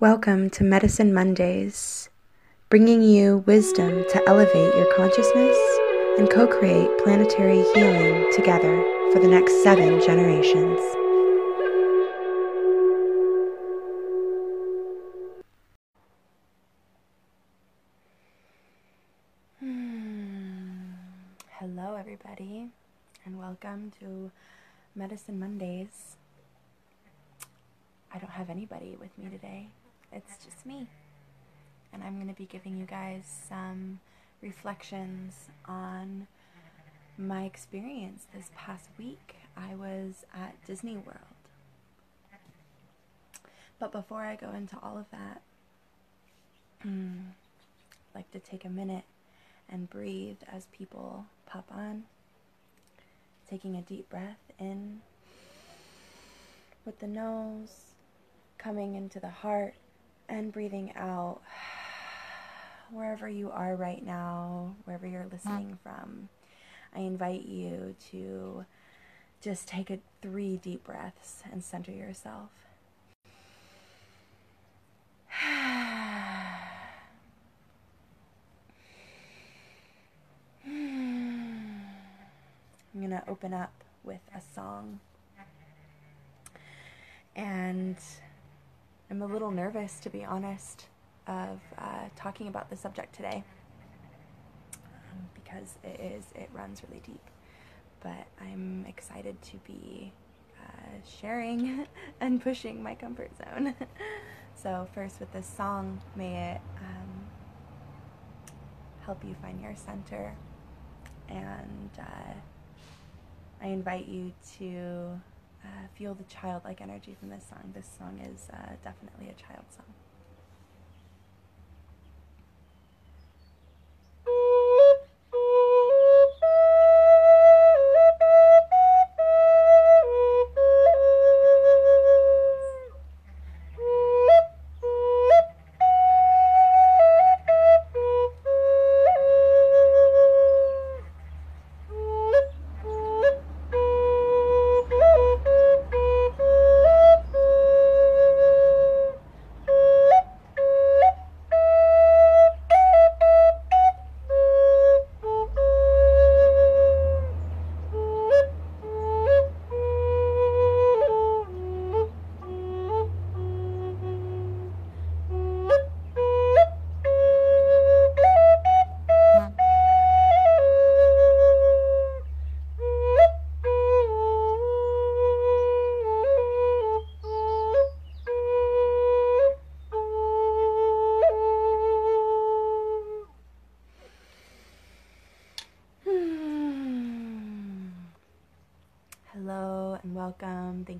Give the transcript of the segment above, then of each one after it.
Welcome to Medicine Mondays, bringing you wisdom to elevate your consciousness and co create planetary healing together for the next seven generations. Hmm. Hello, everybody, and welcome to Medicine Mondays. I don't have anybody with me today. It's just me. And I'm going to be giving you guys some reflections on my experience this past week. I was at Disney World. But before I go into all of that, hmm, I'd like to take a minute and breathe as people pop on. Taking a deep breath in with the nose coming into the heart and breathing out wherever you are right now, wherever you're listening mm. from. I invite you to just take a three deep breaths and center yourself. I'm going to open up with a song. And I'm a little nervous, to be honest, of uh, talking about the subject today um, because it is it runs really deep. But I'm excited to be uh, sharing and pushing my comfort zone. so first, with this song, may it um, help you find your center, and uh, I invite you to uh, feel the childlike energy from this song. This song is uh, definitely a child song.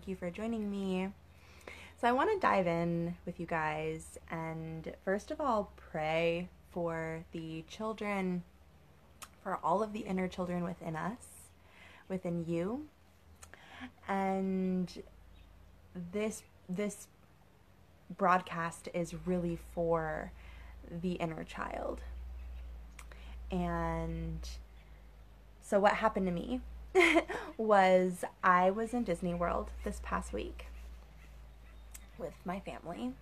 Thank you for joining me. So, I want to dive in with you guys and first of all, pray for the children, for all of the inner children within us, within you. And this, this broadcast is really for the inner child. And so, what happened to me was I was in Disney World this past week with my family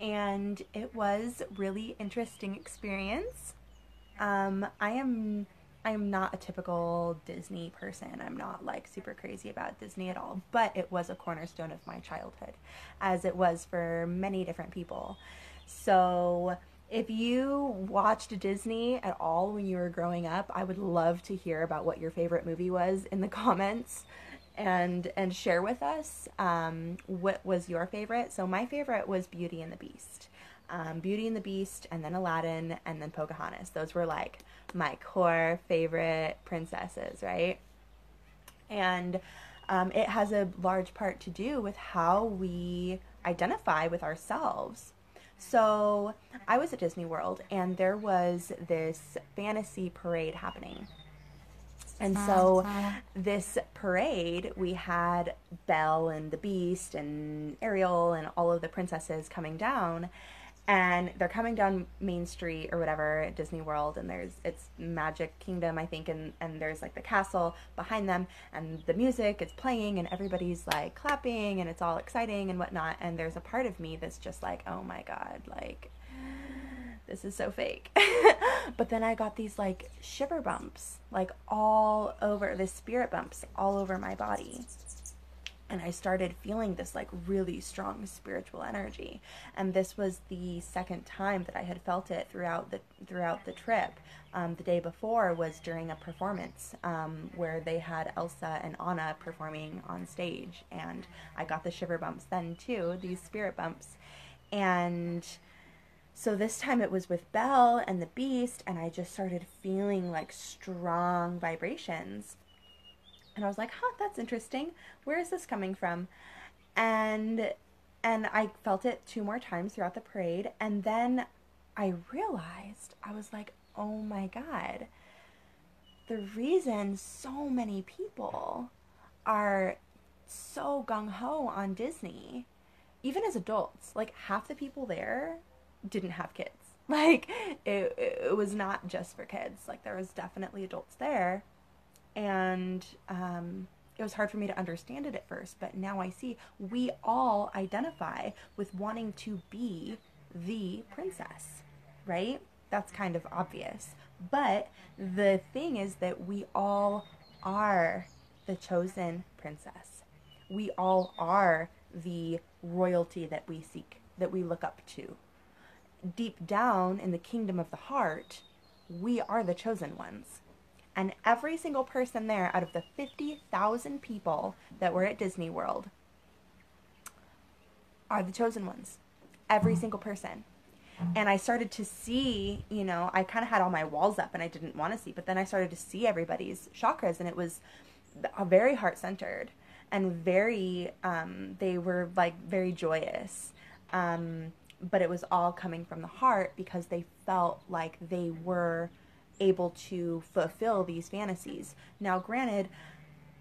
and it was really interesting experience. Um, I am I am not a typical Disney person. I'm not like super crazy about Disney at all, but it was a cornerstone of my childhood as it was for many different people. So if you watched Disney at all when you were growing up, I would love to hear about what your favorite movie was in the comments and and share with us um, what was your favorite. So my favorite was Beauty and the Beast. Um, Beauty and the Beast, and then Aladdin, and then Pocahontas. Those were like my core favorite princesses, right? And um, it has a large part to do with how we identify with ourselves so I was at Disney World and there was this fantasy parade happening. And so this parade, we had Belle and the Beast and Ariel and all of the princesses coming down. And they're coming down Main Street or whatever Disney World, and there's it's Magic Kingdom, I think, and and there's like the castle behind them, and the music is playing, and everybody's like clapping, and it's all exciting and whatnot, and there's a part of me that's just like, oh my god, like this is so fake. but then I got these like shiver bumps, like all over the spirit bumps all over my body and I started feeling this like really strong spiritual energy. And this was the second time that I had felt it throughout the throughout the trip. Um, the day before was during a performance um, where they had Elsa and Anna performing on stage, and I got the shiver bumps then too, these spirit bumps, and. So this time it was with Belle and the Beast, and I just started feeling like strong vibrations and I was like, "Huh, that's interesting. Where is this coming from?" And and I felt it two more times throughout the parade, and then I realized I was like, "Oh my god. The reason so many people are so gung ho on Disney, even as adults, like half the people there didn't have kids. Like it, it was not just for kids. Like there was definitely adults there and um, it was hard for me to understand it at first, but now I see we all identify with wanting to be the princess, right? That's kind of obvious. But the thing is that we all are the chosen princess. We all are the royalty that we seek, that we look up to. Deep down in the kingdom of the heart, we are the chosen ones. And every single person there, out of the 50,000 people that were at Disney World, are the chosen ones. Every single person. And I started to see, you know, I kind of had all my walls up and I didn't want to see, but then I started to see everybody's chakras and it was very heart centered and very, um, they were like very joyous. Um, but it was all coming from the heart because they felt like they were able to fulfill these fantasies. Now, granted,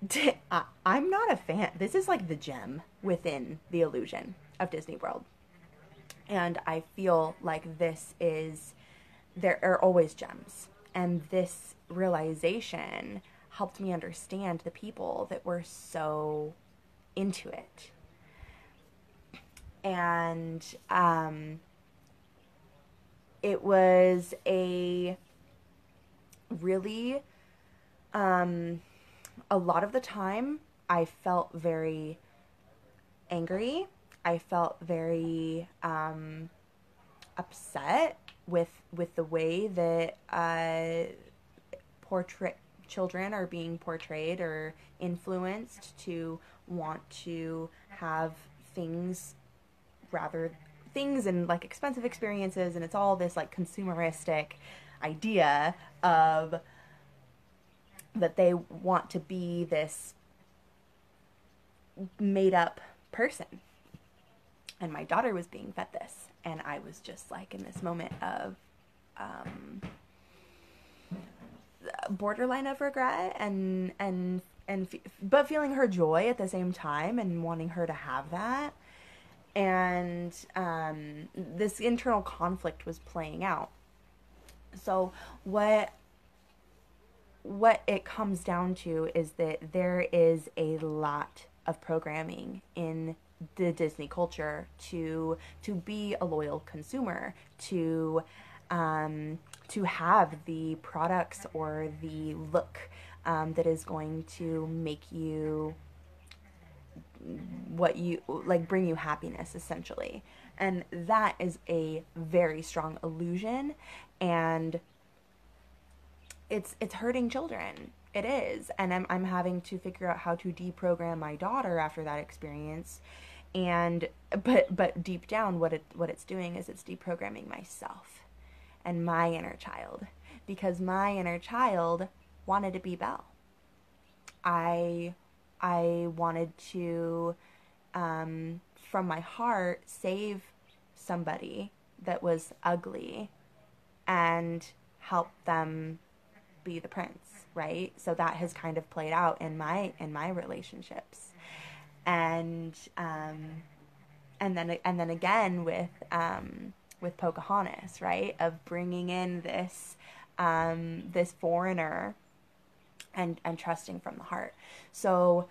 I'm not a fan. This is like the gem within the illusion of Disney World. And I feel like this is, there are always gems. And this realization helped me understand the people that were so into it. And um, it was a really um, a lot of the time I felt very angry. I felt very um, upset with with the way that uh, portrait children are being portrayed or influenced to want to have things rather things and like expensive experiences and it's all this like consumeristic idea of that they want to be this made up person. And my daughter was being fed this. And I was just like in this moment of um, borderline of regret and, and, and, but feeling her joy at the same time and wanting her to have that. And um, this internal conflict was playing out. So what what it comes down to is that there is a lot of programming in the Disney culture to to be a loyal consumer, to um, to have the products or the look um, that is going to make you what you like bring you happiness essentially. And that is a very strong illusion and it's it's hurting children. It is. And I'm, I'm having to figure out how to deprogram my daughter after that experience. And but but deep down what it what it's doing is it's deprogramming myself and my inner child. Because my inner child wanted to be Belle. I I wanted to um, from my heart save somebody that was ugly and help them be the prince, right? So that has kind of played out in my in my relationships. And um and then and then again with um with Pocahontas, right? Of bringing in this um, this foreigner and and trusting from the heart. So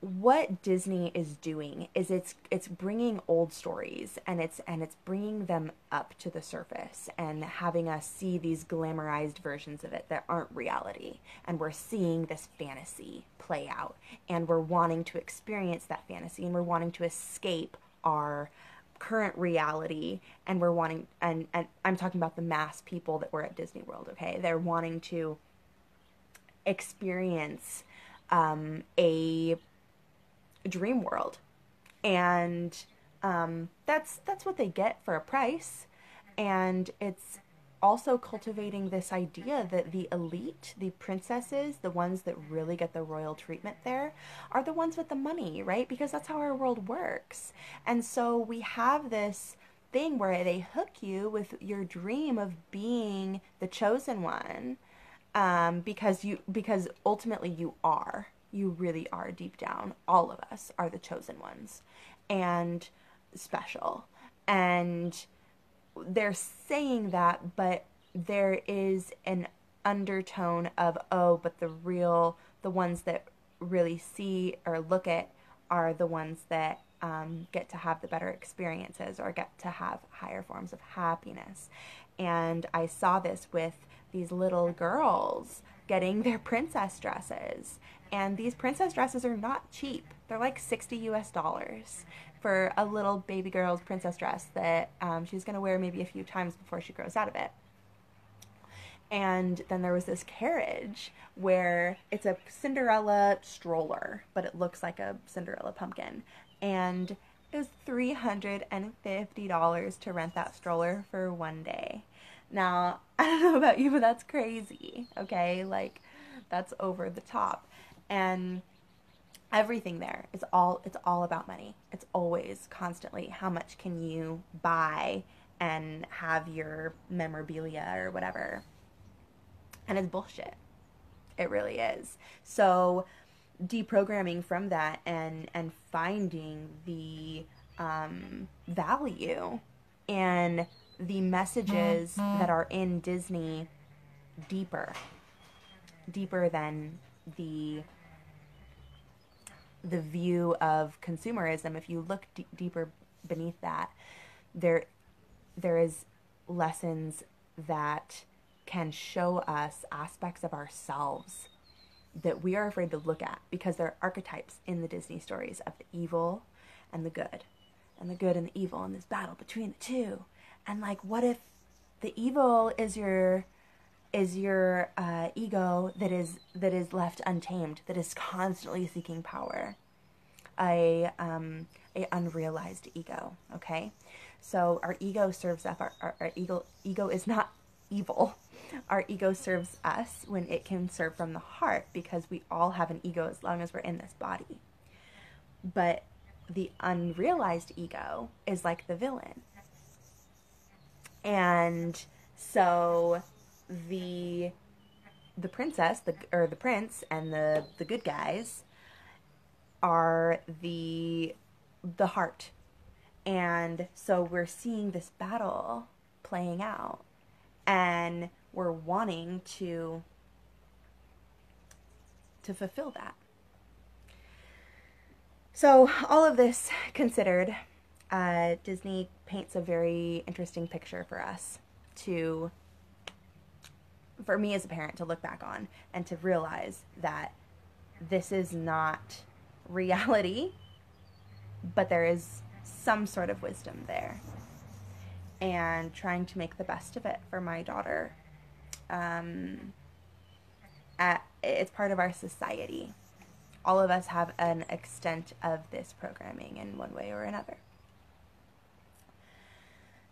what Disney is doing is it's it's bringing old stories and it's and it's bringing them up to the surface and having us see these glamorized versions of it that aren't reality. And we're seeing this fantasy play out and we're wanting to experience that fantasy and we're wanting to escape our current reality and we're wanting and and I'm talking about the mass people that were at Disney World okay? They're wanting to experience um, a dream world. And um, that's that's what they get for a price. And it's also cultivating this idea that the elite the princesses the ones that really get the royal treatment there are the ones with the money right? Because that's how our world works. And so we have this thing where they hook you with your dream of being the chosen one um, because you because ultimately you are you really are deep down all of us are the chosen ones and special and they're saying that but there is an undertone of oh but the real the ones that really see or look at are the ones that um, get to have the better experiences or get to have higher forms of happiness and i saw this with these little girls getting their princess dresses. And these princess dresses are not cheap. They're like 60 US dollars for a little baby girl's princess dress that um, she's going to wear maybe a few times before she grows out of it. And then there was this carriage where it's a Cinderella stroller, but it looks like a Cinderella pumpkin. And it was $350 to rent that stroller for one day. Now, I don't know about you, but that's crazy, okay? Like, that's over the top. And everything there is all it's all about money. It's always constantly how much can you buy and have your memorabilia or whatever. And it's bullshit. It really is. So deprogramming from that and and finding the um, value and the messages that are in Disney deeper, deeper than the the view of consumerism. If you look d- deeper beneath that, there there is lessons that can show us aspects of ourselves that we are afraid to look at because there are archetypes in the Disney stories of the evil and the good, and the good and the evil, and this battle between the two and like what if the evil is your is your uh, ego that is that is left untamed that is constantly seeking power. A um, a unrealized ego okay? So our ego serves up our, our, our ego ego is not evil. Our ego serves us when it can serve from the heart because we all have an ego as long as we're in this body. But the unrealized ego is like the villain. And so the the princess, the or the prince, and the the good guys are the the heart, and so we're seeing this battle playing out, and we're wanting to to fulfill that. So all of this considered, uh, Disney paints a very interesting picture for us to, for me as a parent, to look back on and to realize that this is not reality, but there is some sort of wisdom there. And trying to make the best of it for my daughter. Um, at, it's part of our society. All of us have an extent of this programming in one way or another.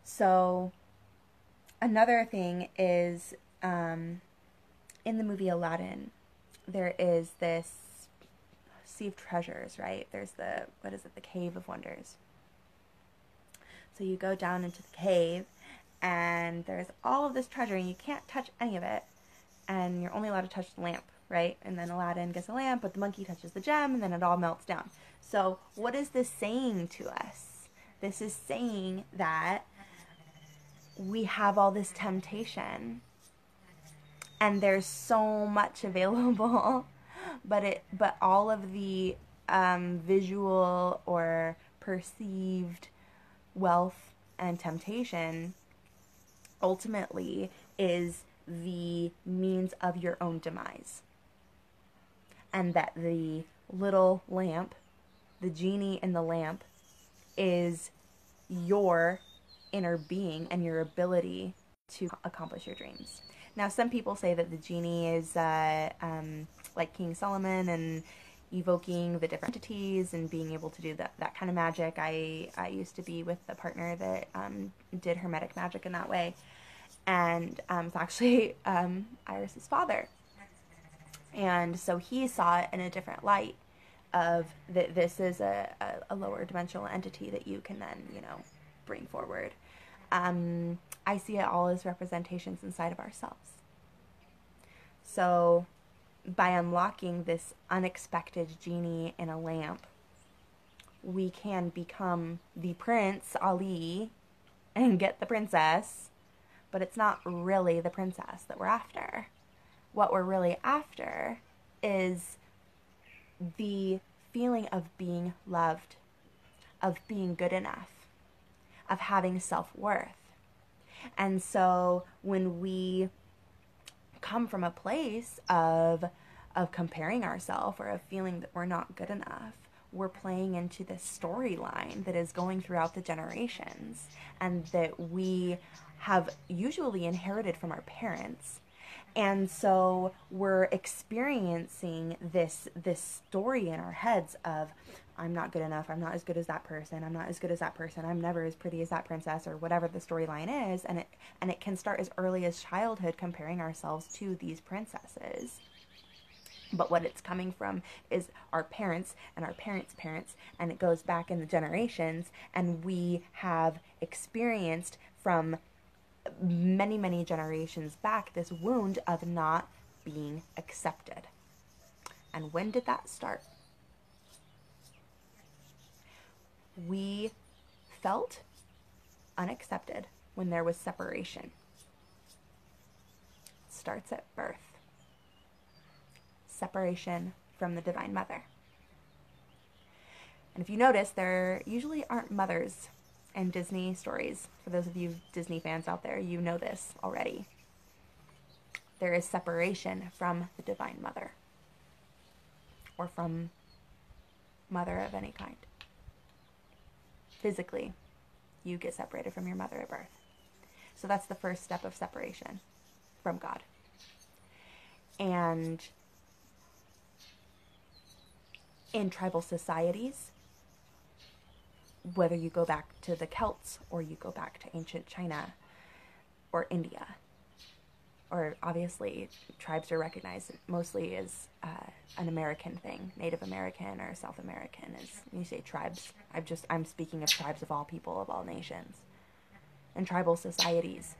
So, another thing is um, in the movie Aladdin, there is this sea of treasures, right? There's the, what is it, the Cave of Wonders. So, you go down into the cave, and there's all of this treasure, and you can't touch any of it, and you're only allowed to touch the lamp, right? And then Aladdin gets a lamp, but the monkey touches the gem, and then it all melts down. So, what is this saying to us? This is saying that we have all this temptation and there's so much available but it but all of the um, visual or perceived wealth and temptation ultimately is the means of your own demise and that the little lamp the genie in the lamp is your inner being and your ability to accomplish your dreams. Now, some people say that the genie is uh, um, like King Solomon and evoking the different entities and being able to do that, that kind of magic. I, I used to be with a partner that um, did hermetic magic in that way. And um, it's actually um, Iris's father. And so he saw it in a different light of that this is a, a, a lower dimensional entity that you can then, you know, bring forward. Um, I see it all as representations inside of ourselves. So, by unlocking this unexpected genie in a lamp, we can become the prince Ali and get the princess, but it's not really the princess that we're after. What we're really after is the feeling of being loved, of being good enough, of having self worth. And so when we come from a place of of comparing ourselves or of feeling that we're not good enough, we're playing into this storyline that is going throughout the generations and that we have usually inherited from our parents and so we're experiencing this this story in our heads of i'm not good enough i'm not as good as that person i'm not as good as that person i'm never as pretty as that princess or whatever the storyline is and it and it can start as early as childhood comparing ourselves to these princesses but what it's coming from is our parents and our parents' parents, and it goes back in the generations. And we have experienced from many, many generations back this wound of not being accepted. And when did that start? We felt unaccepted when there was separation. It starts at birth. Separation from the Divine Mother. And if you notice, there usually aren't mothers and Disney stories. For those of you Disney fans out there, you know this already. There is separation from the Divine Mother or from mother of any kind. Physically, you get separated from your mother at birth. So that's the first step of separation from God. And in tribal societies, whether you go back to the Celts or you go back to ancient China or India. Or obviously, tribes are recognized mostly as uh, an American thing, Native American or South American. As you say, tribes. I'm just I'm speaking of tribes of all people of all nations, and tribal societies.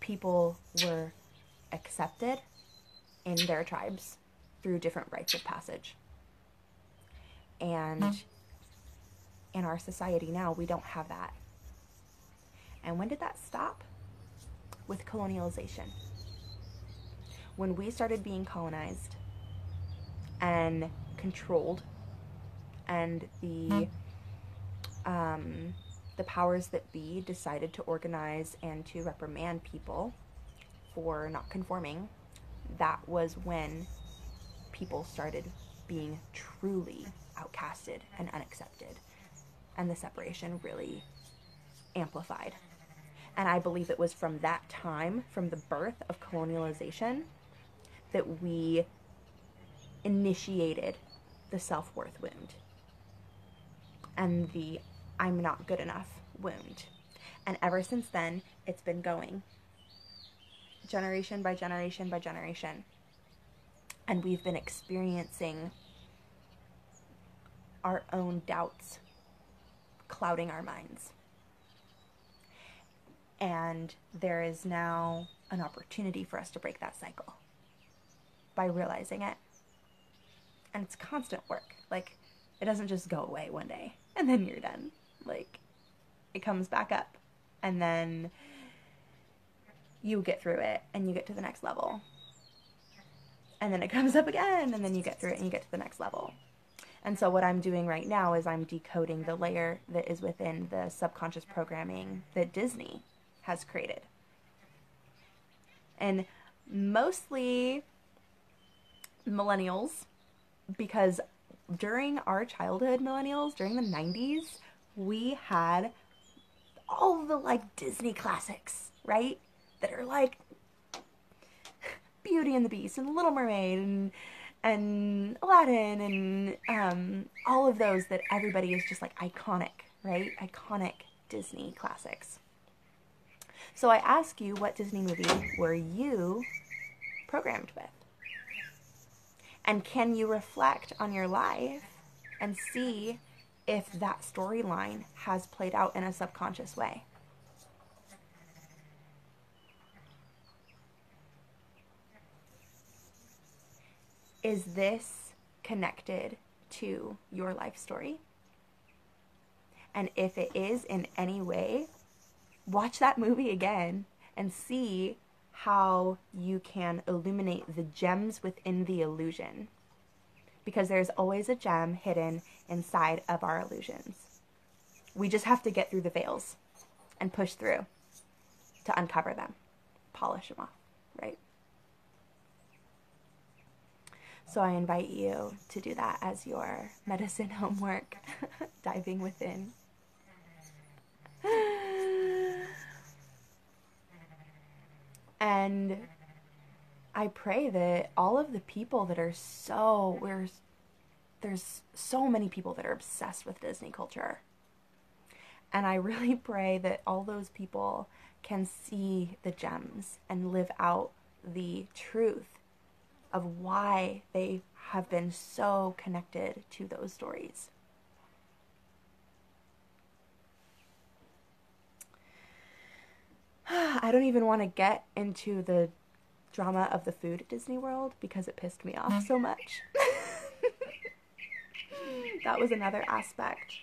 People were accepted in their tribes through different rites of passage. And in our society now, we don't have that. And when did that stop? With colonialization. When we started being colonized and controlled, and the um, the powers that be decided to organize and to reprimand people for not conforming, that was when people started being truly outcasted and unaccepted. And the separation really amplified. And I believe it was from that time, from the birth of colonialization, that we initiated the self worth wound and the I'm not good enough wound. And ever since then, it's been going generation by generation by generation. And we've been experiencing our own doubts clouding our minds. And there is now an opportunity for us to break that cycle by realizing it. And it's constant work. Like, it doesn't just go away one day and then you're done. Like, it comes back up. And then you get through it and you get to the next level. And then it comes up again and then you get through it and you get to the next level. And so what I'm doing right now is I'm decoding the layer that is within the subconscious programming that Disney has created. And mostly millennials because during our childhood millennials during the 90s we had all the like Disney classics, right? That are like Beauty and the Beast and Little Mermaid and and Aladdin and um, all of those that everybody is just like iconic, right? Iconic Disney classics. So I ask you, what Disney movie were you programmed with? And can you reflect on your life and see if that storyline has played out in a subconscious way? Is this connected to your life story? And if it is in any way, watch that movie again and see how you can illuminate the gems within the illusion. Because there's always a gem hidden inside of our illusions. We just have to get through the veils and push through to uncover them, polish them off, right? So I invite you to do that as your medicine homework, diving within. And I pray that all of the people that are so we're there's so many people that are obsessed with Disney culture. And I really pray that all those people can see the gems and live out the truth of why they have been so connected to those stories. I don't even want to get into the drama of the food at Disney World because it pissed me off so much. that was another aspect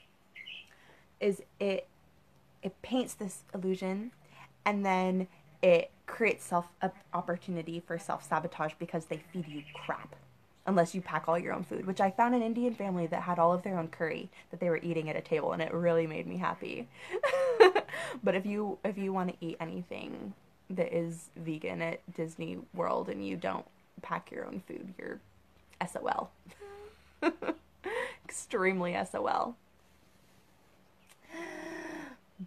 is it it paints this illusion and then it creates self opportunity for self-sabotage because they feed you crap unless you pack all your own food, which I found an Indian family that had all of their own curry that they were eating at a table and it really made me happy. but if you if you want to eat anything that is vegan at Disney World and you don't pack your own food, you're SOL. Extremely SOL.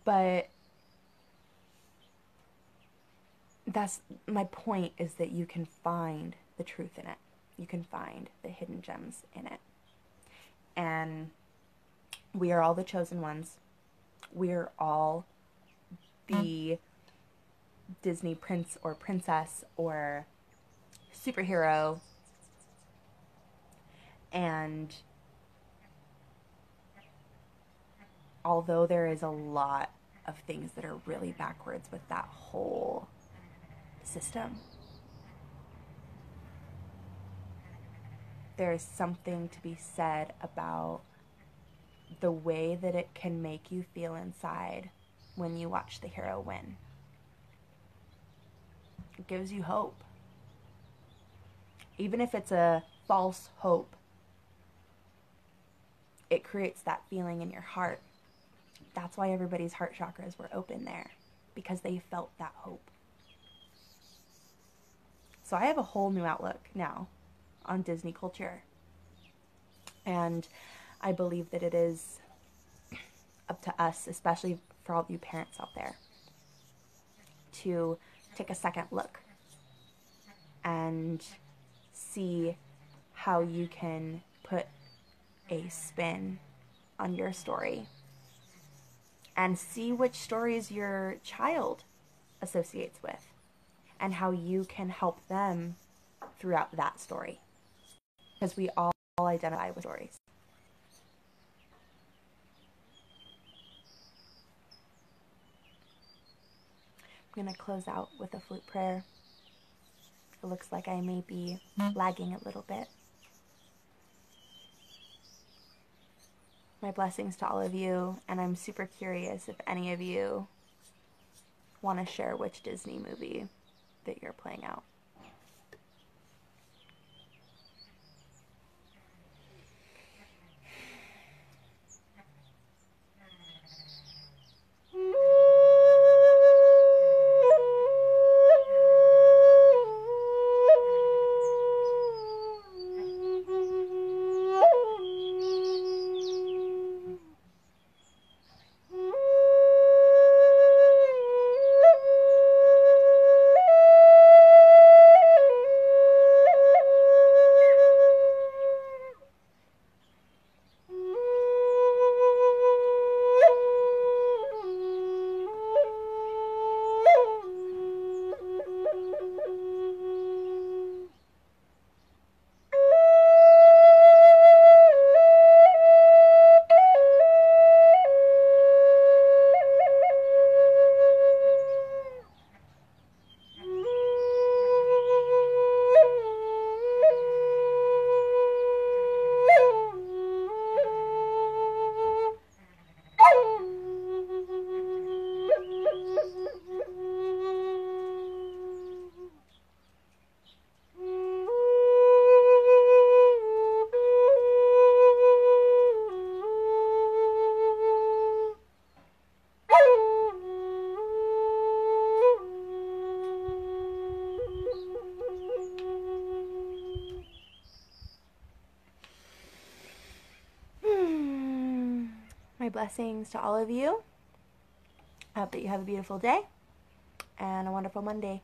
But that's my point is that you can find the truth in it you can find the hidden gems in it. And we are all the chosen ones. We're all the Disney prince or princess or superhero. And although there is a lot of things that are really backwards with that system, there is something to be said about the way that it can make you feel inside when you watch the hero win. It gives you hope. Even if it's a false hope, it creates that feeling in your heart. That's why everybody's heart chakras were open there, because they felt that hope. So I have a whole new outlook now on Disney culture. And I believe that it is up to us, especially for all of you parents out there, to take a second look and see how you can put a spin on your story and see which stories your child associates with and how you can help them throughout that story because we all all identify with stories. I'm going to close out with a flute prayer. It looks like I may be lagging a little bit. my blessings to all of you, and I'm super curious if any of you want to share which Disney movie that you're playing out. Blessings to all of you. I hope that you have a beautiful day and a wonderful Monday.